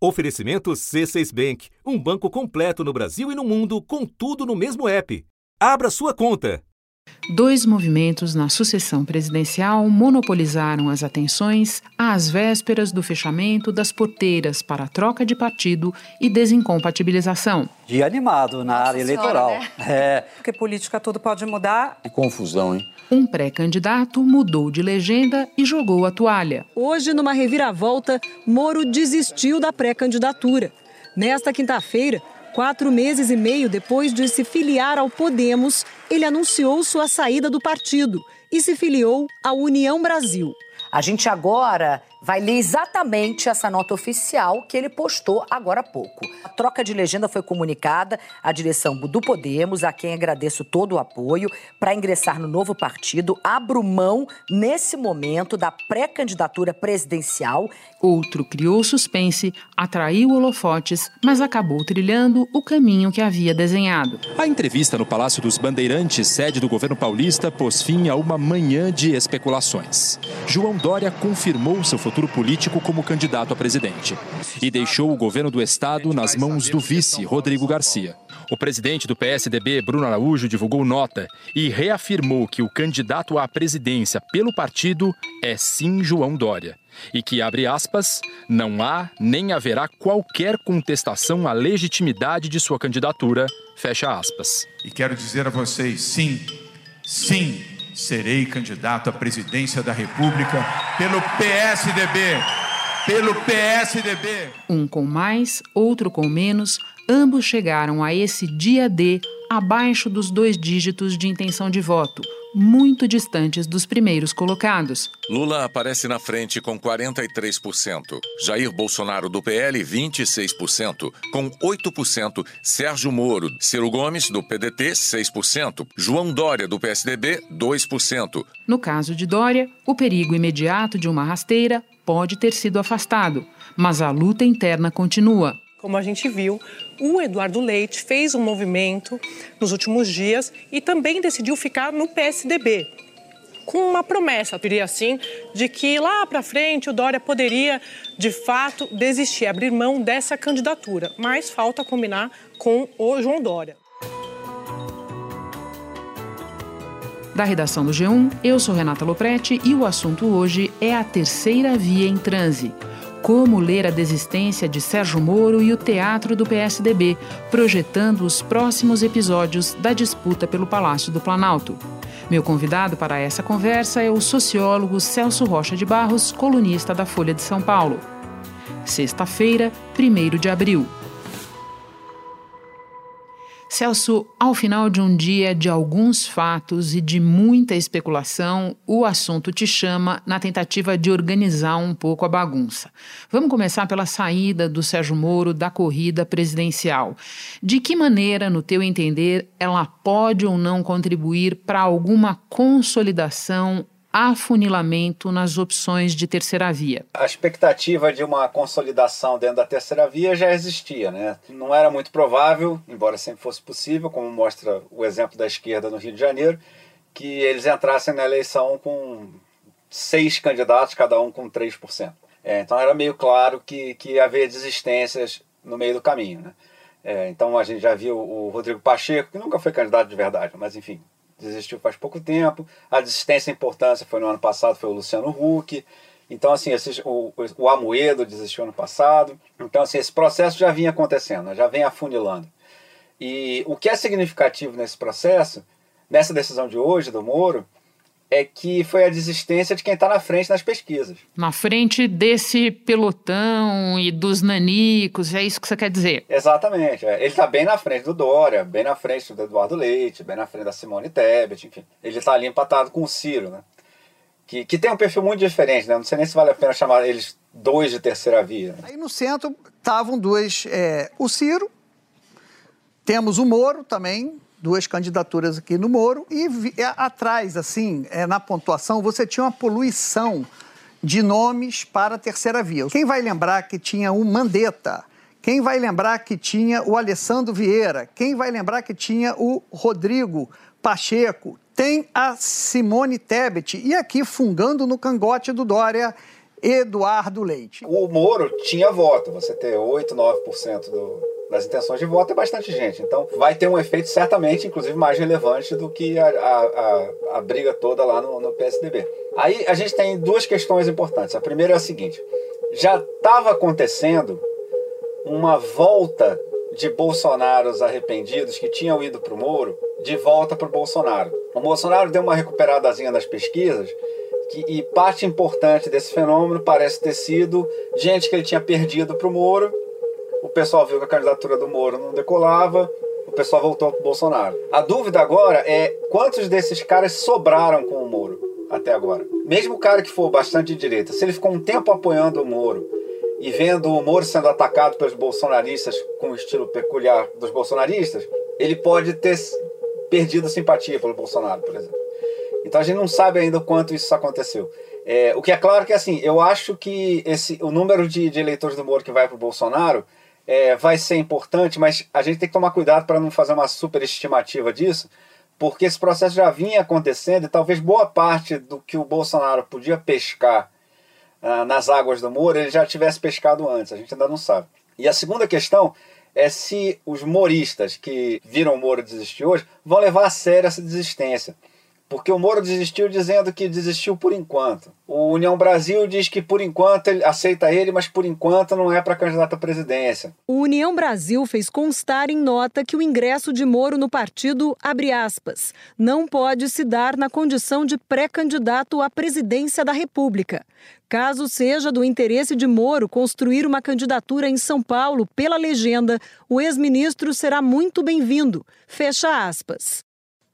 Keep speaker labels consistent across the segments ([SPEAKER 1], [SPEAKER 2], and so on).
[SPEAKER 1] Oferecimento C6 Bank, um banco completo no Brasil e no mundo, com tudo no mesmo app. Abra sua conta.
[SPEAKER 2] Dois movimentos na sucessão presidencial monopolizaram as atenções às vésperas do fechamento das porteiras para a troca de partido e desincompatibilização.
[SPEAKER 3] Dia animado na
[SPEAKER 4] Nossa
[SPEAKER 3] área
[SPEAKER 4] senhora,
[SPEAKER 3] eleitoral.
[SPEAKER 4] né?
[SPEAKER 3] É,
[SPEAKER 4] Porque política tudo pode mudar.
[SPEAKER 5] Que confusão, hein?
[SPEAKER 2] Um pré-candidato mudou de legenda e jogou a toalha.
[SPEAKER 6] Hoje, numa reviravolta, Moro desistiu da pré-candidatura. Nesta quinta-feira, quatro meses e meio depois de se filiar ao Podemos, ele anunciou sua saída do partido e se filiou à União Brasil.
[SPEAKER 7] A gente agora vai ler exatamente essa nota oficial que ele postou agora há pouco. A troca de legenda foi comunicada à direção do Podemos, a quem agradeço todo o apoio, para ingressar no novo partido. Abro mão, nesse momento, da pré-candidatura presidencial.
[SPEAKER 2] Outro criou suspense, atraiu holofotes, mas acabou trilhando o caminho que havia desenhado.
[SPEAKER 8] A entrevista no Palácio dos Bandeirantes, sede do governo paulista, pôs fim a uma manhã de especulações. João Dória confirmou seu futuro político como candidato a presidente e deixou o governo do estado nas mãos do vice, Rodrigo Garcia. O presidente do PSDB, Bruno Araújo, divulgou nota e reafirmou que o candidato à presidência pelo partido é sim João Dória. E que, abre aspas, não há nem haverá qualquer contestação à legitimidade de sua candidatura, fecha aspas.
[SPEAKER 9] E quero dizer a vocês, sim, sim, serei candidato à presidência da República pelo PSDB. Pelo PSDB.
[SPEAKER 2] Um com mais, outro com menos, ambos chegaram a esse dia D abaixo dos dois dígitos de intenção de voto, muito distantes dos primeiros colocados.
[SPEAKER 10] Lula aparece na frente com 43%. Jair Bolsonaro do PL, 26%. Com 8%, Sérgio Moro. Ciro Gomes, do PDT, 6%. João Dória, do PSDB, 2%.
[SPEAKER 2] No caso de Dória, o perigo imediato de uma rasteira pode ter sido afastado, mas a luta interna continua.
[SPEAKER 11] Como a gente viu, o Eduardo Leite fez um movimento nos últimos dias e também decidiu ficar no PSDB, com uma promessa, diria assim, de que lá para frente o Dória poderia, de fato, desistir, abrir mão dessa candidatura. Mas falta combinar com o João Dória.
[SPEAKER 2] Da redação do G1, eu sou Renata Loprete e o assunto hoje é a terceira via em transe. Como ler a desistência de Sérgio Moro e o teatro do PSDB, projetando os próximos episódios da disputa pelo Palácio do Planalto. Meu convidado para essa conversa é o sociólogo Celso Rocha de Barros, colunista da Folha de São Paulo. Sexta-feira, 1 de abril. Celso, ao final de um dia de alguns fatos e de muita especulação, o assunto te chama na tentativa de organizar um pouco a bagunça. Vamos começar pela saída do Sérgio Moro da corrida presidencial. De que maneira, no teu entender, ela pode ou não contribuir para alguma consolidação afunilamento nas opções de terceira via.
[SPEAKER 12] A expectativa de uma consolidação dentro da terceira via já existia, né? Não era muito provável, embora sempre fosse possível, como mostra o exemplo da esquerda no Rio de Janeiro, que eles entrassem na eleição com seis candidatos, cada um com 3%. É, então era meio claro que, que havia desistências no meio do caminho, né? É, então a gente já viu o Rodrigo Pacheco, que nunca foi candidato de verdade, mas enfim, desistiu faz pouco tempo. A desistência e importância foi no ano passado, foi o Luciano Huck. Então, assim, o, o Amoedo desistiu ano passado. Então, assim, esse processo já vinha acontecendo, já vem afunilando. E o que é significativo nesse processo, nessa decisão de hoje do Moro, é que foi a desistência de quem está na frente nas pesquisas.
[SPEAKER 2] Na frente desse pelotão e dos nanicos, é isso que você quer dizer?
[SPEAKER 12] Exatamente. É. Ele está bem na frente do Dória, bem na frente do Eduardo Leite, bem na frente da Simone Tebet, enfim. Ele está ali empatado com o Ciro, né? Que, que tem um perfil muito diferente, né? Não sei nem se vale a pena chamar eles dois de terceira via. Né?
[SPEAKER 13] Aí no centro estavam dois, é, o Ciro, temos o Moro também, duas candidaturas aqui no Moro, e vi, é, atrás, assim, é, na pontuação, você tinha uma poluição de nomes para a terceira via. Quem vai lembrar que tinha o Mandetta? Quem vai lembrar que tinha o Alessandro Vieira? Quem vai lembrar que tinha o Rodrigo Pacheco? Tem a Simone Tebet. E aqui, fungando no cangote do Dória, Eduardo Leite.
[SPEAKER 12] O Moro tinha voto, você ter 8, 9% do, das intenções de voto é bastante gente. Então vai ter um efeito certamente, inclusive, mais relevante do que a, a, a, a briga toda lá no, no PSDB. Aí a gente tem duas questões importantes. A primeira é a seguinte: já estava acontecendo uma volta de Bolsonaros arrependidos que tinham ido para o Moro de volta para o Bolsonaro. O Bolsonaro deu uma recuperadazinha nas pesquisas que, e parte importante desse fenômeno parece ter sido gente que ele tinha perdido para o Moro. O pessoal viu que a candidatura do Moro não decolava, o pessoal voltou para o Bolsonaro. A dúvida agora é quantos desses caras sobraram com o Moro até agora. Mesmo o cara que for bastante de direita, se ele ficou um tempo apoiando o Moro e vendo o Moro sendo atacado pelos bolsonaristas com o estilo peculiar dos bolsonaristas, ele pode ter perdido simpatia pelo Bolsonaro, por exemplo. Então a gente não sabe ainda o quanto isso aconteceu. É, o que é claro que assim, eu acho que esse, o número de, de eleitores do Moro que vai para o Bolsonaro é, vai ser importante, mas a gente tem que tomar cuidado para não fazer uma superestimativa disso, porque esse processo já vinha acontecendo e talvez boa parte do que o Bolsonaro podia pescar ah, nas águas do Moro ele já tivesse pescado antes, a gente ainda não sabe. E a segunda questão é se os moristas que viram o Moro desistir hoje vão levar a sério essa desistência. Porque o Moro desistiu dizendo que desistiu por enquanto. O União Brasil diz que por enquanto ele aceita ele, mas por enquanto não é para candidato à presidência.
[SPEAKER 6] O União Brasil fez constar em nota que o ingresso de Moro no partido, abre aspas, não pode se dar na condição de pré-candidato à presidência da República. Caso seja do interesse de Moro construir uma candidatura em São Paulo pela legenda, o ex-ministro será muito bem-vindo. Fecha aspas.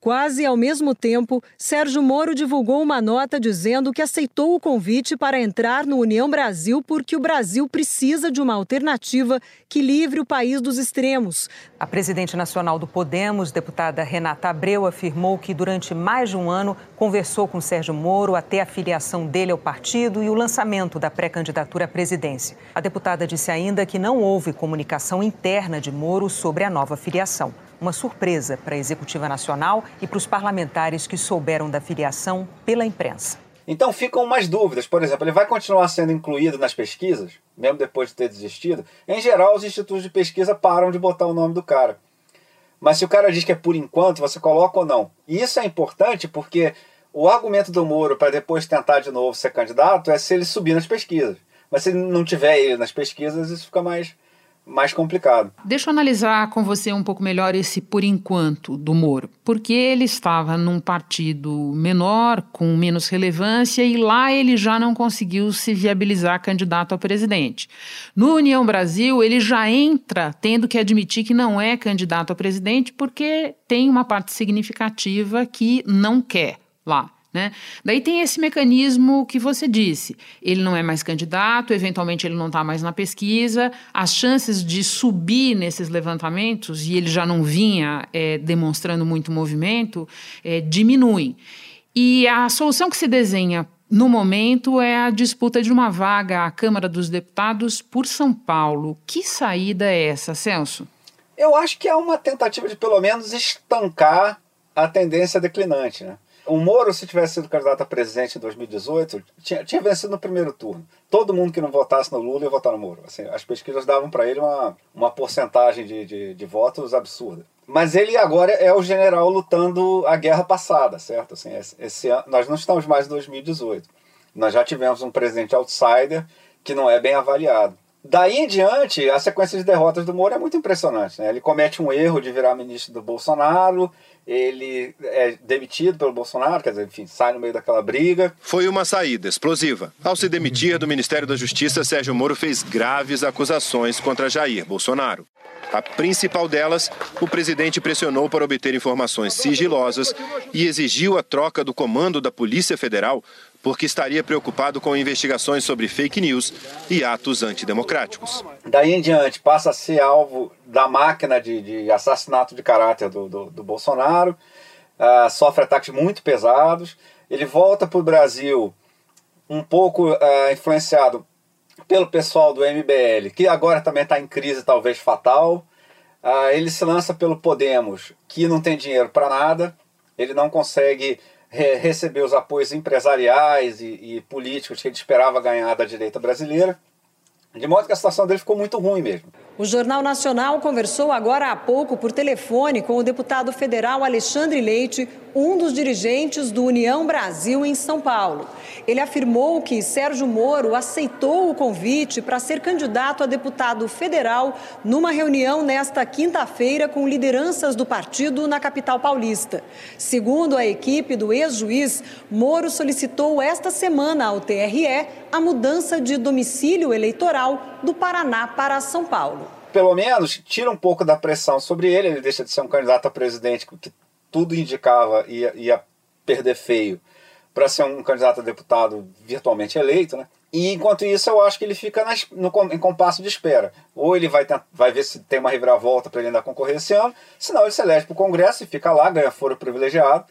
[SPEAKER 6] Quase ao mesmo tempo, Sérgio Moro divulgou uma nota dizendo que aceitou o convite para entrar no União Brasil porque o Brasil precisa de uma alternativa que livre o país dos extremos.
[SPEAKER 2] A presidente nacional do Podemos, deputada Renata Abreu, afirmou que durante mais de um ano conversou com Sérgio Moro até a filiação dele ao partido e o lançamento da pré-candidatura à presidência. A deputada disse ainda que não houve comunicação interna de Moro sobre a nova filiação uma surpresa para a Executiva Nacional e para os parlamentares que souberam da filiação pela imprensa.
[SPEAKER 12] Então ficam mais dúvidas. Por exemplo, ele vai continuar sendo incluído nas pesquisas, mesmo depois de ter desistido? Em geral, os institutos de pesquisa param de botar o nome do cara. Mas se o cara diz que é por enquanto, você coloca ou não. E isso é importante porque o argumento do Moro para depois tentar de novo ser candidato é se ele subir nas pesquisas. Mas se não tiver ele nas pesquisas, isso fica mais mais complicado.
[SPEAKER 2] Deixa eu analisar com você um pouco melhor esse por enquanto do Moro, porque ele estava num partido menor, com menos relevância, e lá ele já não conseguiu se viabilizar candidato a presidente. No União Brasil, ele já entra tendo que admitir que não é candidato a presidente, porque tem uma parte significativa que não quer lá. Né? Daí tem esse mecanismo que você disse: ele não é mais candidato, eventualmente ele não está mais na pesquisa, as chances de subir nesses levantamentos, e ele já não vinha é, demonstrando muito movimento, é, diminuem. E a solução que se desenha no momento é a disputa de uma vaga à Câmara dos Deputados por São Paulo. Que saída é essa, Celso?
[SPEAKER 12] Eu acho que é uma tentativa de pelo menos estancar a tendência declinante, né? O Moro, se tivesse sido candidato a presidente em 2018, tinha, tinha vencido no primeiro turno. Todo mundo que não votasse no Lula ia votar no Moro. Assim, as pesquisas davam para ele uma, uma porcentagem de, de, de, votos absurda. Mas ele agora é o general lutando a guerra passada, certo? Assim, esse, esse ano, nós não estamos mais em 2018. Nós já tivemos um presidente outsider que não é bem avaliado. Daí em diante, a sequência de derrotas do Moro é muito impressionante. Né? Ele comete um erro de virar ministro do Bolsonaro, ele é demitido pelo Bolsonaro, quer dizer, enfim, sai no meio daquela briga.
[SPEAKER 3] Foi uma saída explosiva. Ao se demitir do Ministério da Justiça, Sérgio Moro fez graves acusações contra Jair Bolsonaro. A principal delas, o presidente pressionou para obter informações sigilosas e exigiu a troca do comando da Polícia Federal porque estaria preocupado com investigações sobre fake news e atos antidemocráticos.
[SPEAKER 12] Daí em diante, passa a ser alvo da máquina de, de assassinato de caráter do, do, do Bolsonaro, uh, sofre ataques muito pesados. Ele volta para o Brasil um pouco uh, influenciado pelo pessoal do MBL, que agora também está em crise talvez fatal. Uh, ele se lança pelo Podemos, que não tem dinheiro para nada, ele não consegue receber os apoios empresariais e, e políticos que ele esperava ganhar da direita brasileira. De modo que a situação dele ficou muito ruim mesmo.
[SPEAKER 6] O Jornal Nacional conversou agora há pouco por telefone com o deputado federal Alexandre Leite, um dos dirigentes do União Brasil em São Paulo. Ele afirmou que Sérgio Moro aceitou o convite para ser candidato a deputado federal numa reunião nesta quinta-feira com lideranças do partido na capital paulista. Segundo a equipe do ex-juiz, Moro solicitou esta semana ao TRE a mudança de domicílio eleitoral do Paraná para São Paulo
[SPEAKER 12] pelo menos tira um pouco da pressão sobre ele, ele deixa de ser um candidato a presidente que tudo indicava ia, ia perder feio para ser um candidato a deputado virtualmente eleito, né? E enquanto isso, eu acho que ele fica nas, no, em compasso de espera. Ou ele vai, vai ver se tem uma reviravolta para ele ainda concorrer esse ano, senão ele se elege para o Congresso e fica lá, ganha foro privilegiado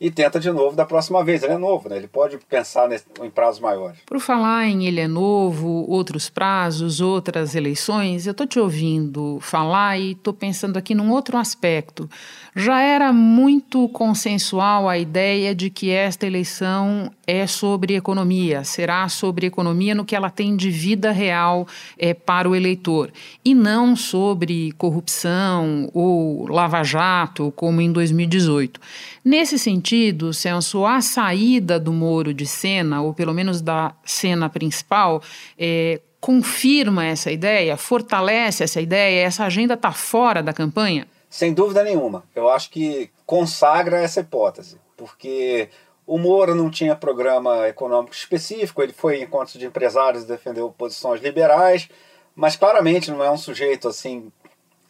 [SPEAKER 12] e tenta de novo da próxima vez. Ele é novo, né? Ele pode pensar em prazos maiores.
[SPEAKER 2] Por falar em ele é novo, outros prazos, outras eleições, eu estou te ouvindo falar e estou pensando aqui num outro aspecto. Já era muito consensual a ideia de que esta eleição é sobre economia, será sobre economia no que ela tem de vida real é, para o eleitor, e não sobre corrupção ou lava-jato, como em 2018. Nesse sentido, Celso, a saída do Moro de cena, ou pelo menos da cena principal, é, confirma essa ideia, fortalece essa ideia, essa agenda está fora da campanha?
[SPEAKER 12] Sem dúvida nenhuma. Eu acho que consagra essa hipótese, porque o Moro não tinha programa econômico específico, ele foi em encontros de empresários e defendeu posições liberais, mas claramente não é um sujeito assim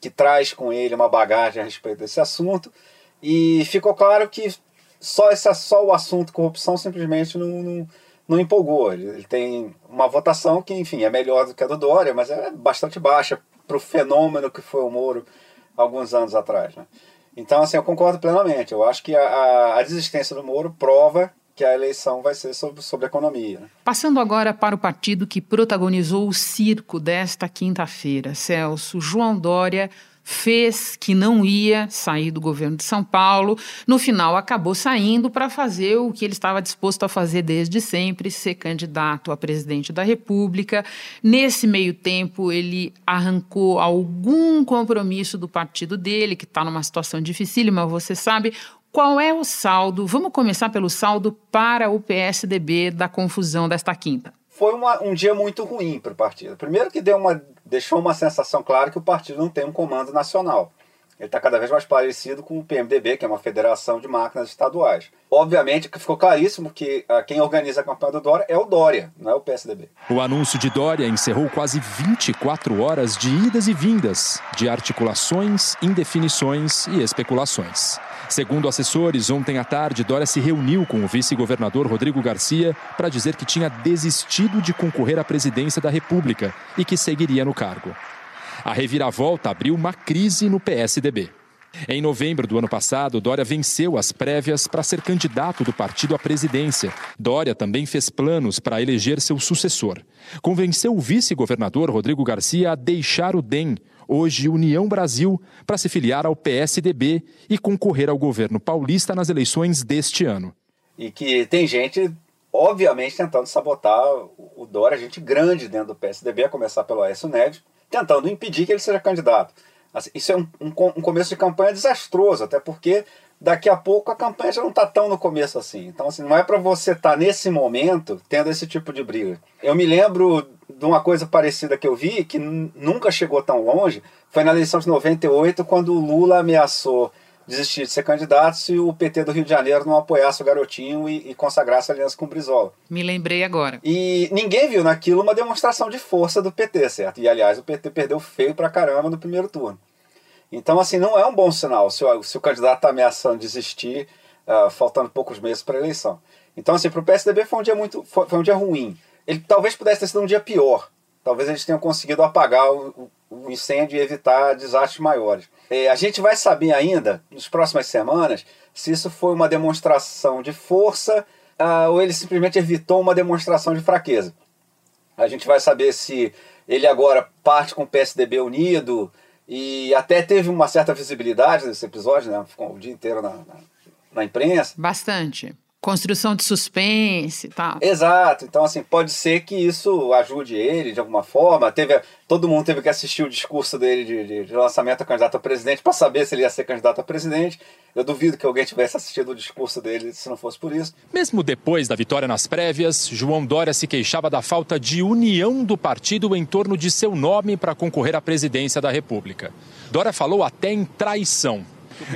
[SPEAKER 12] que traz com ele uma bagagem a respeito desse assunto. E ficou claro que só, esse, só o assunto corrupção simplesmente não, não, não empolgou. Ele, tem uma votação que, enfim, é melhor do que a do Dória, mas é bastante baixa para o fenômeno que foi o Moro alguns anos atrás. Né? Então, assim, eu concordo plenamente. Eu acho que a, a desistência do Moro prova que a eleição vai ser sobre, sobre economia. Né?
[SPEAKER 2] Passando agora para o partido que protagonizou o circo desta quinta-feira, Celso, João Dória fez que não ia sair do governo de São Paulo. No final, acabou saindo para fazer o que ele estava disposto a fazer desde sempre: ser candidato a presidente da República. Nesse meio tempo, ele arrancou algum compromisso do partido dele, que está numa situação dificílima, você sabe. Qual é o saldo? Vamos começar pelo saldo para o PSDB da confusão desta quinta
[SPEAKER 12] foi uma, um dia muito ruim para o partido. Primeiro que deu uma, deixou uma sensação clara que o partido não tem um comando nacional. Ele está cada vez mais parecido com o PMDB, que é uma federação de máquinas estaduais. Obviamente que ficou claríssimo que uh, quem organiza a campanha do Dória é o Dória, não é o PSDB.
[SPEAKER 8] O anúncio de Dória encerrou quase 24 horas de idas e vindas, de articulações, indefinições e especulações. Segundo assessores, ontem à tarde, Dória se reuniu com o vice-governador Rodrigo Garcia para dizer que tinha desistido de concorrer à presidência da República e que seguiria no cargo. A reviravolta abriu uma crise no PSDB. Em novembro do ano passado, Dória venceu as prévias para ser candidato do partido à presidência. Dória também fez planos para eleger seu sucessor. Convenceu o vice-governador Rodrigo Garcia a deixar o DEM, hoje União Brasil, para se filiar ao PSDB e concorrer ao governo paulista nas eleições deste ano.
[SPEAKER 12] E que tem gente, obviamente, tentando sabotar o Dória, gente grande dentro do PSDB, a começar pelo Aécio Neves, tentando impedir que ele seja candidato. Assim, isso é um, um, um começo de campanha desastroso, até porque daqui a pouco a campanha já não está tão no começo assim. Então, assim, não é para você estar tá nesse momento tendo esse tipo de briga. Eu me lembro de uma coisa parecida que eu vi, que nunca chegou tão longe, foi na eleição de 98, quando o Lula ameaçou desistir de ser candidato se o PT do Rio de Janeiro não apoiasse o garotinho e, e consagrasse a aliança com o Brizola.
[SPEAKER 2] Me lembrei agora.
[SPEAKER 12] E ninguém viu naquilo uma demonstração de força do PT, certo? E aliás, o PT perdeu feio pra caramba no primeiro turno. Então, assim, não é um bom sinal se o, se o candidato está ameaçando desistir, uh, faltando poucos meses para a eleição. Então, assim, para o PSDB foi um dia muito, foi, foi, um dia ruim. Ele talvez pudesse ter sido um dia pior. Talvez eles tenham conseguido apagar o, o incêndio e evitar desastres maiores. É, a gente vai saber ainda, nas próximas semanas, se isso foi uma demonstração de força uh, ou ele simplesmente evitou uma demonstração de fraqueza. A gente vai saber se ele agora parte com o PSDB unido, e até teve uma certa visibilidade nesse episódio, né? Ficou o dia inteiro na, na, na imprensa.
[SPEAKER 2] Bastante. Construção de suspense e tal.
[SPEAKER 12] Exato. Então, assim, pode ser que isso ajude ele de alguma forma. Teve, todo mundo teve que assistir o discurso dele de, de, de lançamento a candidato a presidente para saber se ele ia ser candidato a presidente. Eu duvido que alguém tivesse assistido o discurso dele se não fosse por isso.
[SPEAKER 8] Mesmo depois da vitória nas prévias, João Dória se queixava da falta de união do partido em torno de seu nome para concorrer à presidência da República. Dória falou até em traição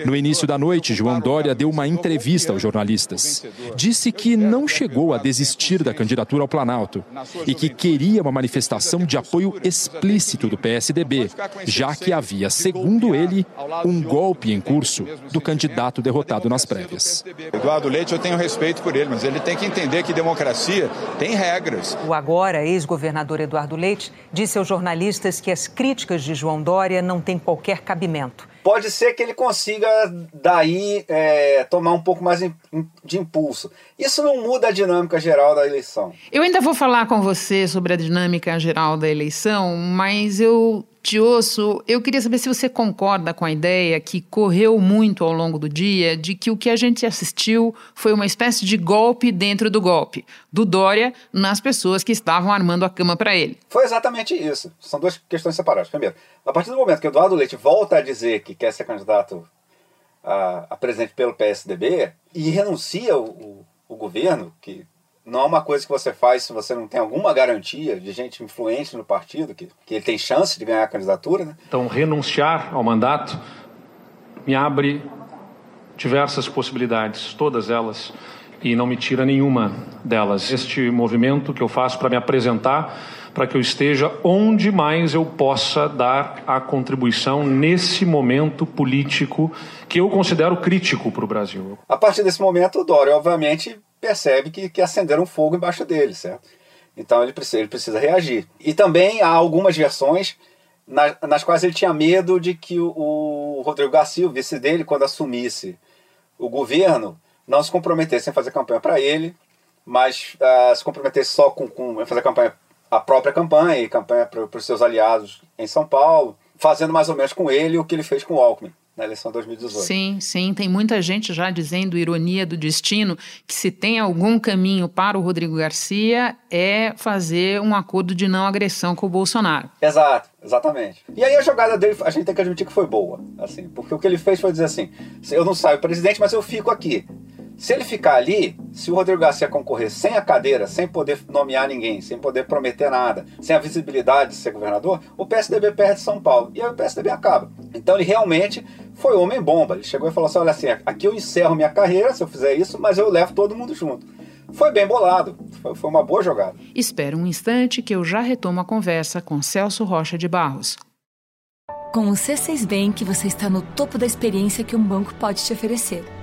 [SPEAKER 8] no início da noite, João Dória deu uma entrevista aos jornalistas. Disse que não chegou a desistir da candidatura ao Planalto e que queria uma manifestação de apoio explícito do PSDB, já que havia, segundo ele, um golpe em curso do candidato derrotado nas prévias.
[SPEAKER 9] Eduardo Leite, eu tenho respeito por ele, mas ele tem que entender que democracia tem regras.
[SPEAKER 6] O agora ex-governador Eduardo Leite disse aos jornalistas que as críticas de João Dória não têm qualquer cabimento
[SPEAKER 12] pode ser que ele consiga daí é, tomar um pouco mais de impulso. Isso não muda a dinâmica geral da eleição.
[SPEAKER 2] Eu ainda vou falar com você sobre a dinâmica geral da eleição, mas eu Tiosso, eu queria saber se você concorda com a ideia que correu muito ao longo do dia de que o que a gente assistiu foi uma espécie de golpe dentro do golpe, do Dória nas pessoas que estavam armando a cama para ele.
[SPEAKER 12] Foi exatamente isso. São duas questões separadas. Primeiro, a partir do momento que Eduardo Leite volta a dizer que quer ser candidato a, a presidente pelo PSDB e renuncia o, o, o governo, que não é uma coisa que você faz se você não tem alguma garantia de gente influente no partido, que, que ele tem chance de ganhar a candidatura. Né?
[SPEAKER 5] Então, renunciar ao mandato me abre diversas possibilidades, todas elas, e não me tira nenhuma delas. Este movimento que eu faço para me apresentar, para que eu esteja onde mais eu possa dar a contribuição nesse momento político que eu considero crítico para o Brasil.
[SPEAKER 12] A partir desse momento, o Dória, obviamente, percebe que, que acenderam fogo embaixo dele, certo? Então ele precisa, ele precisa reagir. E também há algumas versões nas, nas quais ele tinha medo de que o, o Rodrigo Garcia, o vice dele, quando assumisse o governo, não se comprometesse em fazer campanha para ele, mas uh, se comprometesse só com, com fazer campanha, a própria campanha e campanha para os seus aliados em São Paulo, fazendo mais ou menos com ele o que ele fez com o Alckmin na eleição de 2018.
[SPEAKER 2] Sim, sim. Tem muita gente já dizendo, ironia do destino, que se tem algum caminho para o Rodrigo Garcia é fazer um acordo de não agressão com o Bolsonaro.
[SPEAKER 12] Exato, exatamente. E aí a jogada dele, a gente tem que admitir que foi boa, assim, porque o que ele fez foi dizer assim: eu não saio presidente, mas eu fico aqui. Se ele ficar ali, se o Rodrigo Garcia concorrer sem a cadeira, sem poder nomear ninguém, sem poder prometer nada, sem a visibilidade de ser governador, o PSDB perde São Paulo. E aí o PSDB acaba. Então ele realmente foi homem-bomba. Ele chegou e falou assim: olha assim, aqui eu encerro minha carreira se eu fizer isso, mas eu levo todo mundo junto. Foi bem bolado, foi, foi uma boa jogada.
[SPEAKER 2] Espera um instante que eu já retomo a conversa com Celso Rocha de Barros.
[SPEAKER 14] Com o C6 Bank, você está no topo da experiência que um banco pode te oferecer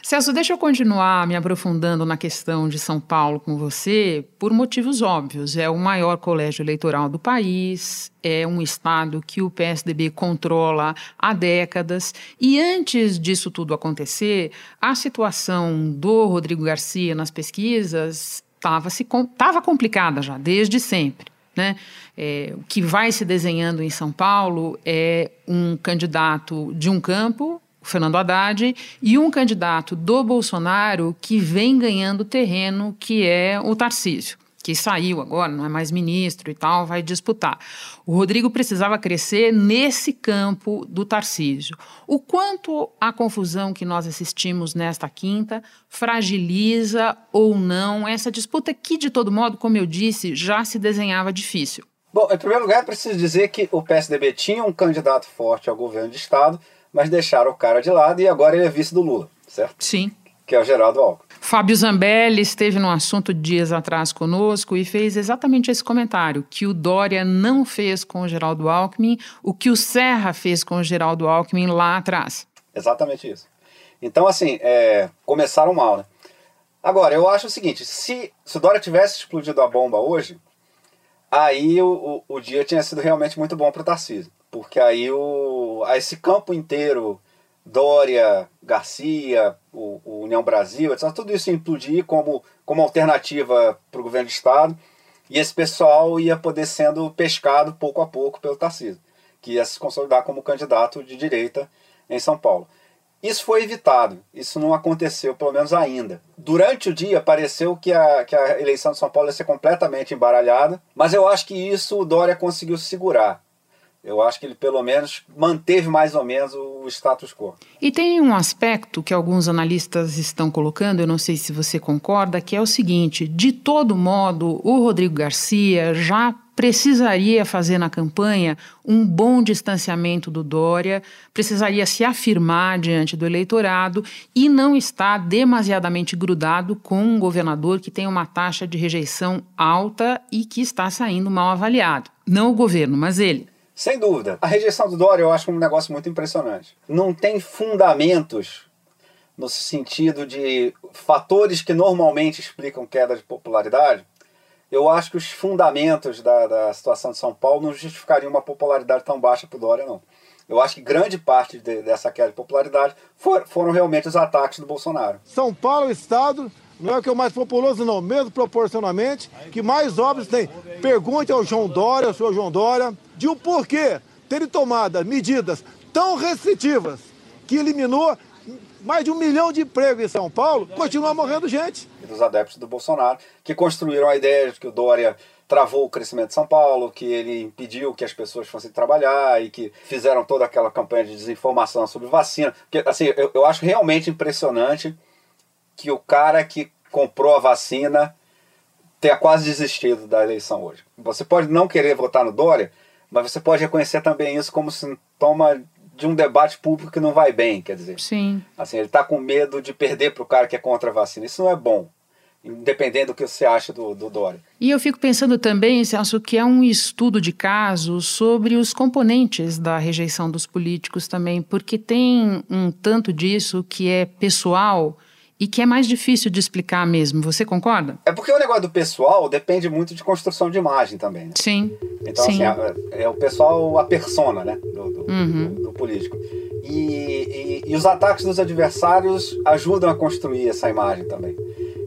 [SPEAKER 2] Celso, deixa eu continuar me aprofundando na questão de São Paulo com você, por motivos óbvios. É o maior colégio eleitoral do país, é um estado que o PSDB controla há décadas. E antes disso tudo acontecer, a situação do Rodrigo Garcia nas pesquisas estava complicada já, desde sempre. Né? É, o que vai se desenhando em São Paulo é um candidato de um campo o Fernando Haddad, e um candidato do Bolsonaro que vem ganhando terreno, que é o Tarcísio que saiu agora, não é mais ministro e tal, vai disputar. O Rodrigo precisava crescer nesse campo do Tarcísio. O quanto a confusão que nós assistimos nesta quinta fragiliza ou não essa disputa que, de todo modo, como eu disse, já se desenhava difícil?
[SPEAKER 12] Bom, em primeiro lugar, preciso dizer que o PSDB tinha um candidato forte ao governo de Estado, mas deixaram o cara de lado e agora ele é vice do Lula, certo?
[SPEAKER 2] Sim.
[SPEAKER 12] Que é o Geraldo Alckmin.
[SPEAKER 2] Fábio Zambelli esteve no assunto dias atrás conosco e fez exatamente esse comentário, que o Dória não fez com o Geraldo Alckmin, o que o Serra fez com o Geraldo Alckmin lá atrás.
[SPEAKER 12] Exatamente isso. Então, assim, é, começaram mal, né? Agora, eu acho o seguinte, se, se o Dória tivesse explodido a bomba hoje, aí o, o, o dia tinha sido realmente muito bom para o Tarcísio. Porque aí o, esse campo inteiro, Dória, Garcia, o, o União Brasil, etc., tudo isso implodir como, como alternativa para o governo do Estado. E esse pessoal ia poder sendo pescado pouco a pouco pelo Tarcísio, que ia se consolidar como candidato de direita em São Paulo. Isso foi evitado, isso não aconteceu, pelo menos ainda. Durante o dia pareceu que a, que a eleição de São Paulo ia ser completamente embaralhada, mas eu acho que isso o Dória conseguiu segurar. Eu acho que ele pelo menos manteve mais ou menos o status quo.
[SPEAKER 2] E tem um aspecto que alguns analistas estão colocando, eu não sei se você concorda, que é o seguinte: de todo modo, o Rodrigo Garcia já precisaria fazer na campanha um bom distanciamento do Dória, precisaria se afirmar diante do eleitorado e não estar demasiadamente grudado com um governador que tem uma taxa de rejeição alta e que está saindo mal avaliado. Não o governo, mas ele.
[SPEAKER 12] Sem dúvida. A rejeição do Dória eu acho um negócio muito impressionante. Não tem fundamentos no sentido de fatores que normalmente explicam queda de popularidade. Eu acho que os fundamentos da, da situação de São Paulo não justificariam uma popularidade tão baixa para o Dória, não. Eu acho que grande parte de, dessa queda de popularidade for, foram realmente os ataques do Bolsonaro.
[SPEAKER 15] São Paulo é estado não é o que é o mais populoso, não, mesmo proporcionalmente, que mais obras tem. Pergunte ao João Dória, ao senhor João Dória, de o porquê terem tomado medidas tão restritivas que eliminou mais de um milhão de empregos em São Paulo, continua morrendo gente.
[SPEAKER 12] E dos adeptos do Bolsonaro, que construíram a ideia de que o Dória travou o crescimento de São Paulo, que ele impediu que as pessoas fossem trabalhar e que fizeram toda aquela campanha de desinformação sobre vacina. Porque, assim, eu, eu acho realmente impressionante que o cara que comprou a vacina tenha quase desistido da eleição hoje. Você pode não querer votar no Dória, mas você pode reconhecer também isso como sintoma de um debate público que não vai bem, quer dizer.
[SPEAKER 2] Sim.
[SPEAKER 12] Assim, ele está com medo de perder para o cara que é contra a vacina. Isso não é bom, independente do que você acha do, do Dória.
[SPEAKER 2] E eu fico pensando também, Celso, que é um estudo de caso sobre os componentes da rejeição dos políticos também, porque tem um tanto disso que é pessoal e que é mais difícil de explicar mesmo. Você concorda?
[SPEAKER 12] É porque o negócio do pessoal depende muito de construção de imagem também. Né?
[SPEAKER 2] Sim.
[SPEAKER 12] Então,
[SPEAKER 2] Sim.
[SPEAKER 12] assim, é, é, o pessoal, a persona, né? Do, do,
[SPEAKER 2] uhum.
[SPEAKER 12] do, do político. E, e, e, os ataques dos adversários ajudam a construir essa imagem também.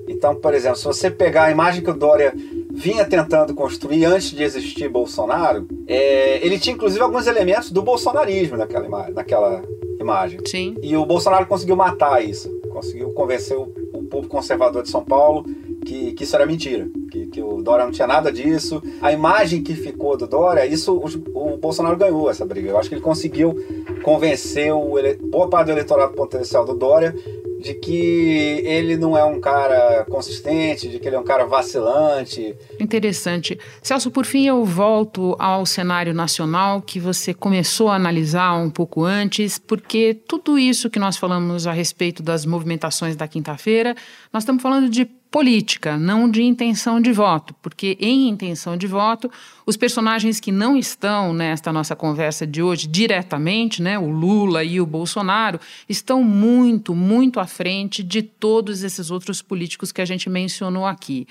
[SPEAKER 12] Então, por exemplo, se você pegar a imagem que o Dória vinha tentando construir antes de existir Bolsonaro, é, ele tinha inclusive alguns elementos do bolsonarismo naquela, ima naquela imagem.
[SPEAKER 2] Sim.
[SPEAKER 12] E o Bolsonaro conseguiu matar isso conseguiu convencer o, o povo conservador de São Paulo que, que isso era mentira, que, que, o Dória não tinha nada disso. A imagem que ficou do Dória, isso o, Bolsonaro ganhou essa briga. Eu acho que ele conseguiu convencer o ele, boa parte do eleitorado potencial do Dória de que ele não é um cara consistente, de que ele é um cara vacilante.
[SPEAKER 2] Interessante. Celso, por fim, eu volto ao cenário nacional que você começou a analisar um pouco antes, porque tudo isso que nós falamos a respeito das movimentações da quinta-feira, nós estamos falando de política, não de intenção de voto, porque em intenção de voto, os personagens que não estão nesta nossa conversa de hoje diretamente, né, o Lula e o Bolsonaro, estão muito, muito à frente de todos esses outros políticos que a gente mencionou aqui.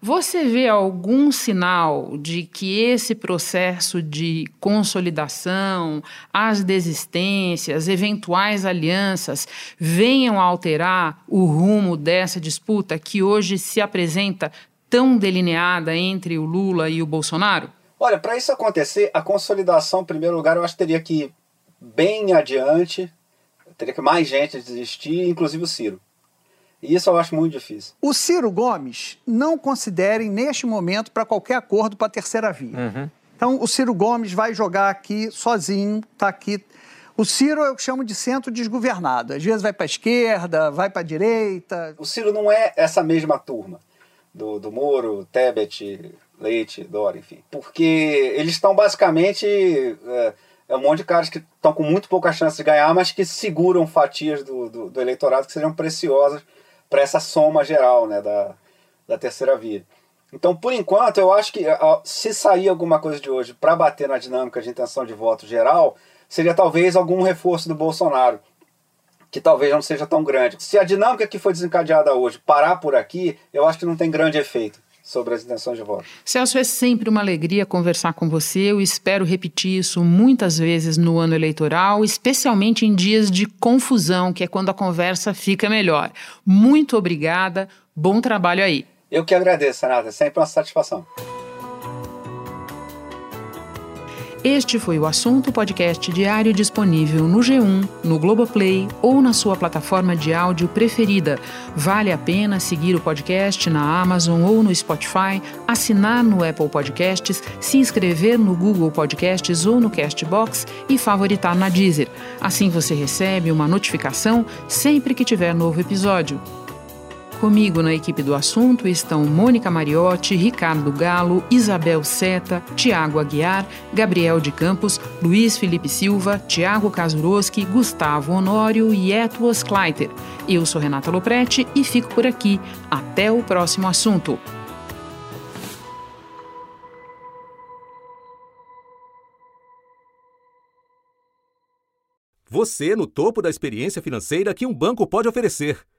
[SPEAKER 2] Você vê algum sinal de que esse processo de consolidação, as desistências, eventuais alianças venham a alterar o rumo dessa disputa que hoje se apresenta tão delineada entre o Lula e o Bolsonaro?
[SPEAKER 12] Olha, para isso acontecer, a consolidação, em primeiro lugar, eu acho que teria que ir bem adiante, teria que mais gente desistir, inclusive o Ciro. E isso eu acho muito difícil.
[SPEAKER 13] O Ciro Gomes não considerem neste momento para qualquer acordo para a terceira via.
[SPEAKER 16] Uhum.
[SPEAKER 13] Então o Ciro Gomes vai jogar aqui sozinho, está aqui. O Ciro eu chamo de centro desgovernado. Às vezes vai para a esquerda, vai para a direita.
[SPEAKER 12] O Ciro não é essa mesma turma do, do Moro, Tebet, Leite, Dória, enfim. Porque eles estão basicamente. É, é um monte de caras que estão com muito pouca chance de ganhar, mas que seguram fatias do, do, do eleitorado que seriam preciosas para essa soma geral né, da, da terceira via. Então, por enquanto, eu acho que se sair alguma coisa de hoje para bater na dinâmica de intenção de voto geral, seria talvez algum reforço do Bolsonaro, que talvez não seja tão grande. Se a dinâmica que foi desencadeada hoje parar por aqui, eu acho que não tem grande efeito. Sobre as intenções de voto.
[SPEAKER 2] Celso, é sempre uma alegria conversar com você. Eu espero repetir isso muitas vezes no ano eleitoral, especialmente em dias de confusão, que é quando a conversa fica melhor. Muito obrigada, bom trabalho aí.
[SPEAKER 12] Eu que agradeço, Renata, é sempre uma satisfação.
[SPEAKER 2] Este foi o assunto podcast diário disponível no G1, no Globoplay ou na sua plataforma de áudio preferida. Vale a pena seguir o podcast na Amazon ou no Spotify, assinar no Apple Podcasts, se inscrever no Google Podcasts ou no Castbox e favoritar na Deezer. Assim você recebe uma notificação sempre que tiver novo episódio. Comigo na equipe do assunto estão Mônica Mariotti, Ricardo Galo, Isabel Seta, Tiago Aguiar, Gabriel de Campos, Luiz Felipe Silva, Tiago Kazuroski, Gustavo Honório e Etwas Kleiter. Eu sou Renata Loprete e fico por aqui. Até o próximo assunto.
[SPEAKER 1] Você no topo da experiência financeira que um banco pode oferecer.